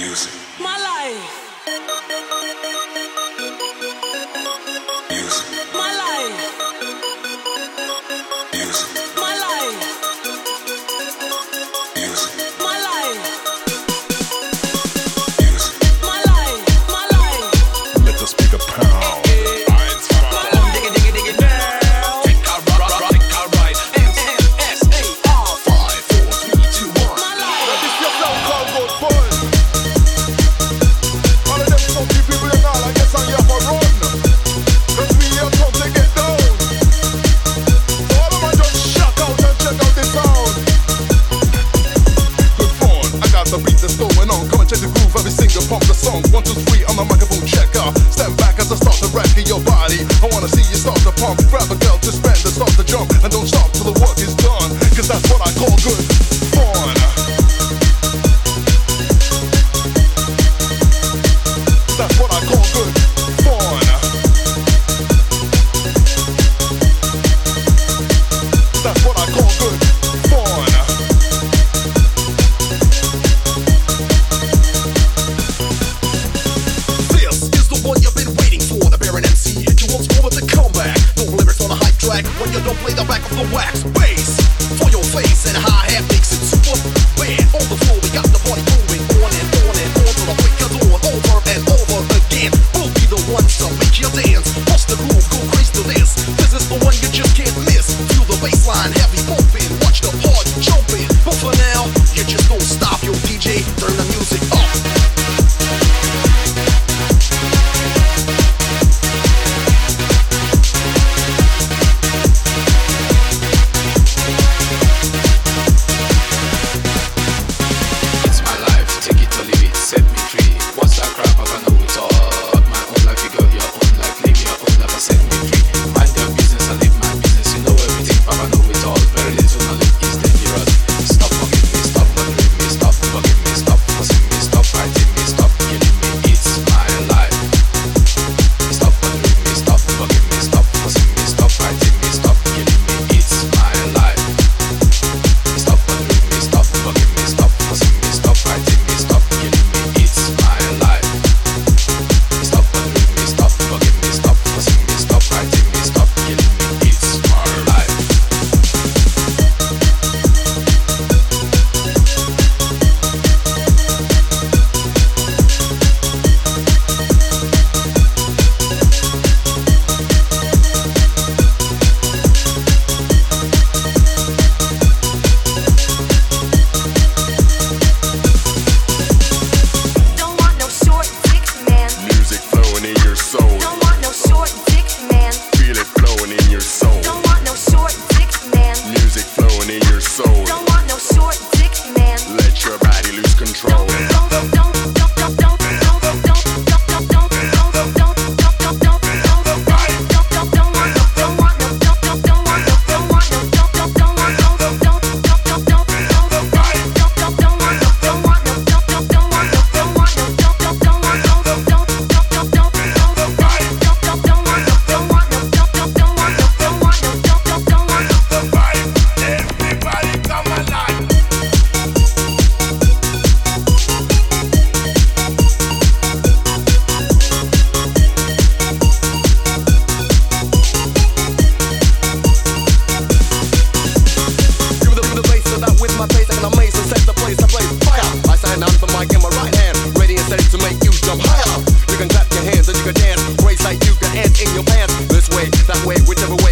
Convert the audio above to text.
music. My life. song. One, two, three, I'm a microphone checker. Step back as I start to wreck your body. I wanna see you start to pump. Grab a girl to spend. don't play the back of the wax bass for your face and high hat makes it super bad. On the floor, we got the party going on and on and on till the break of dawn, over and over again. We'll be the ones to make you dance. way, whichever way.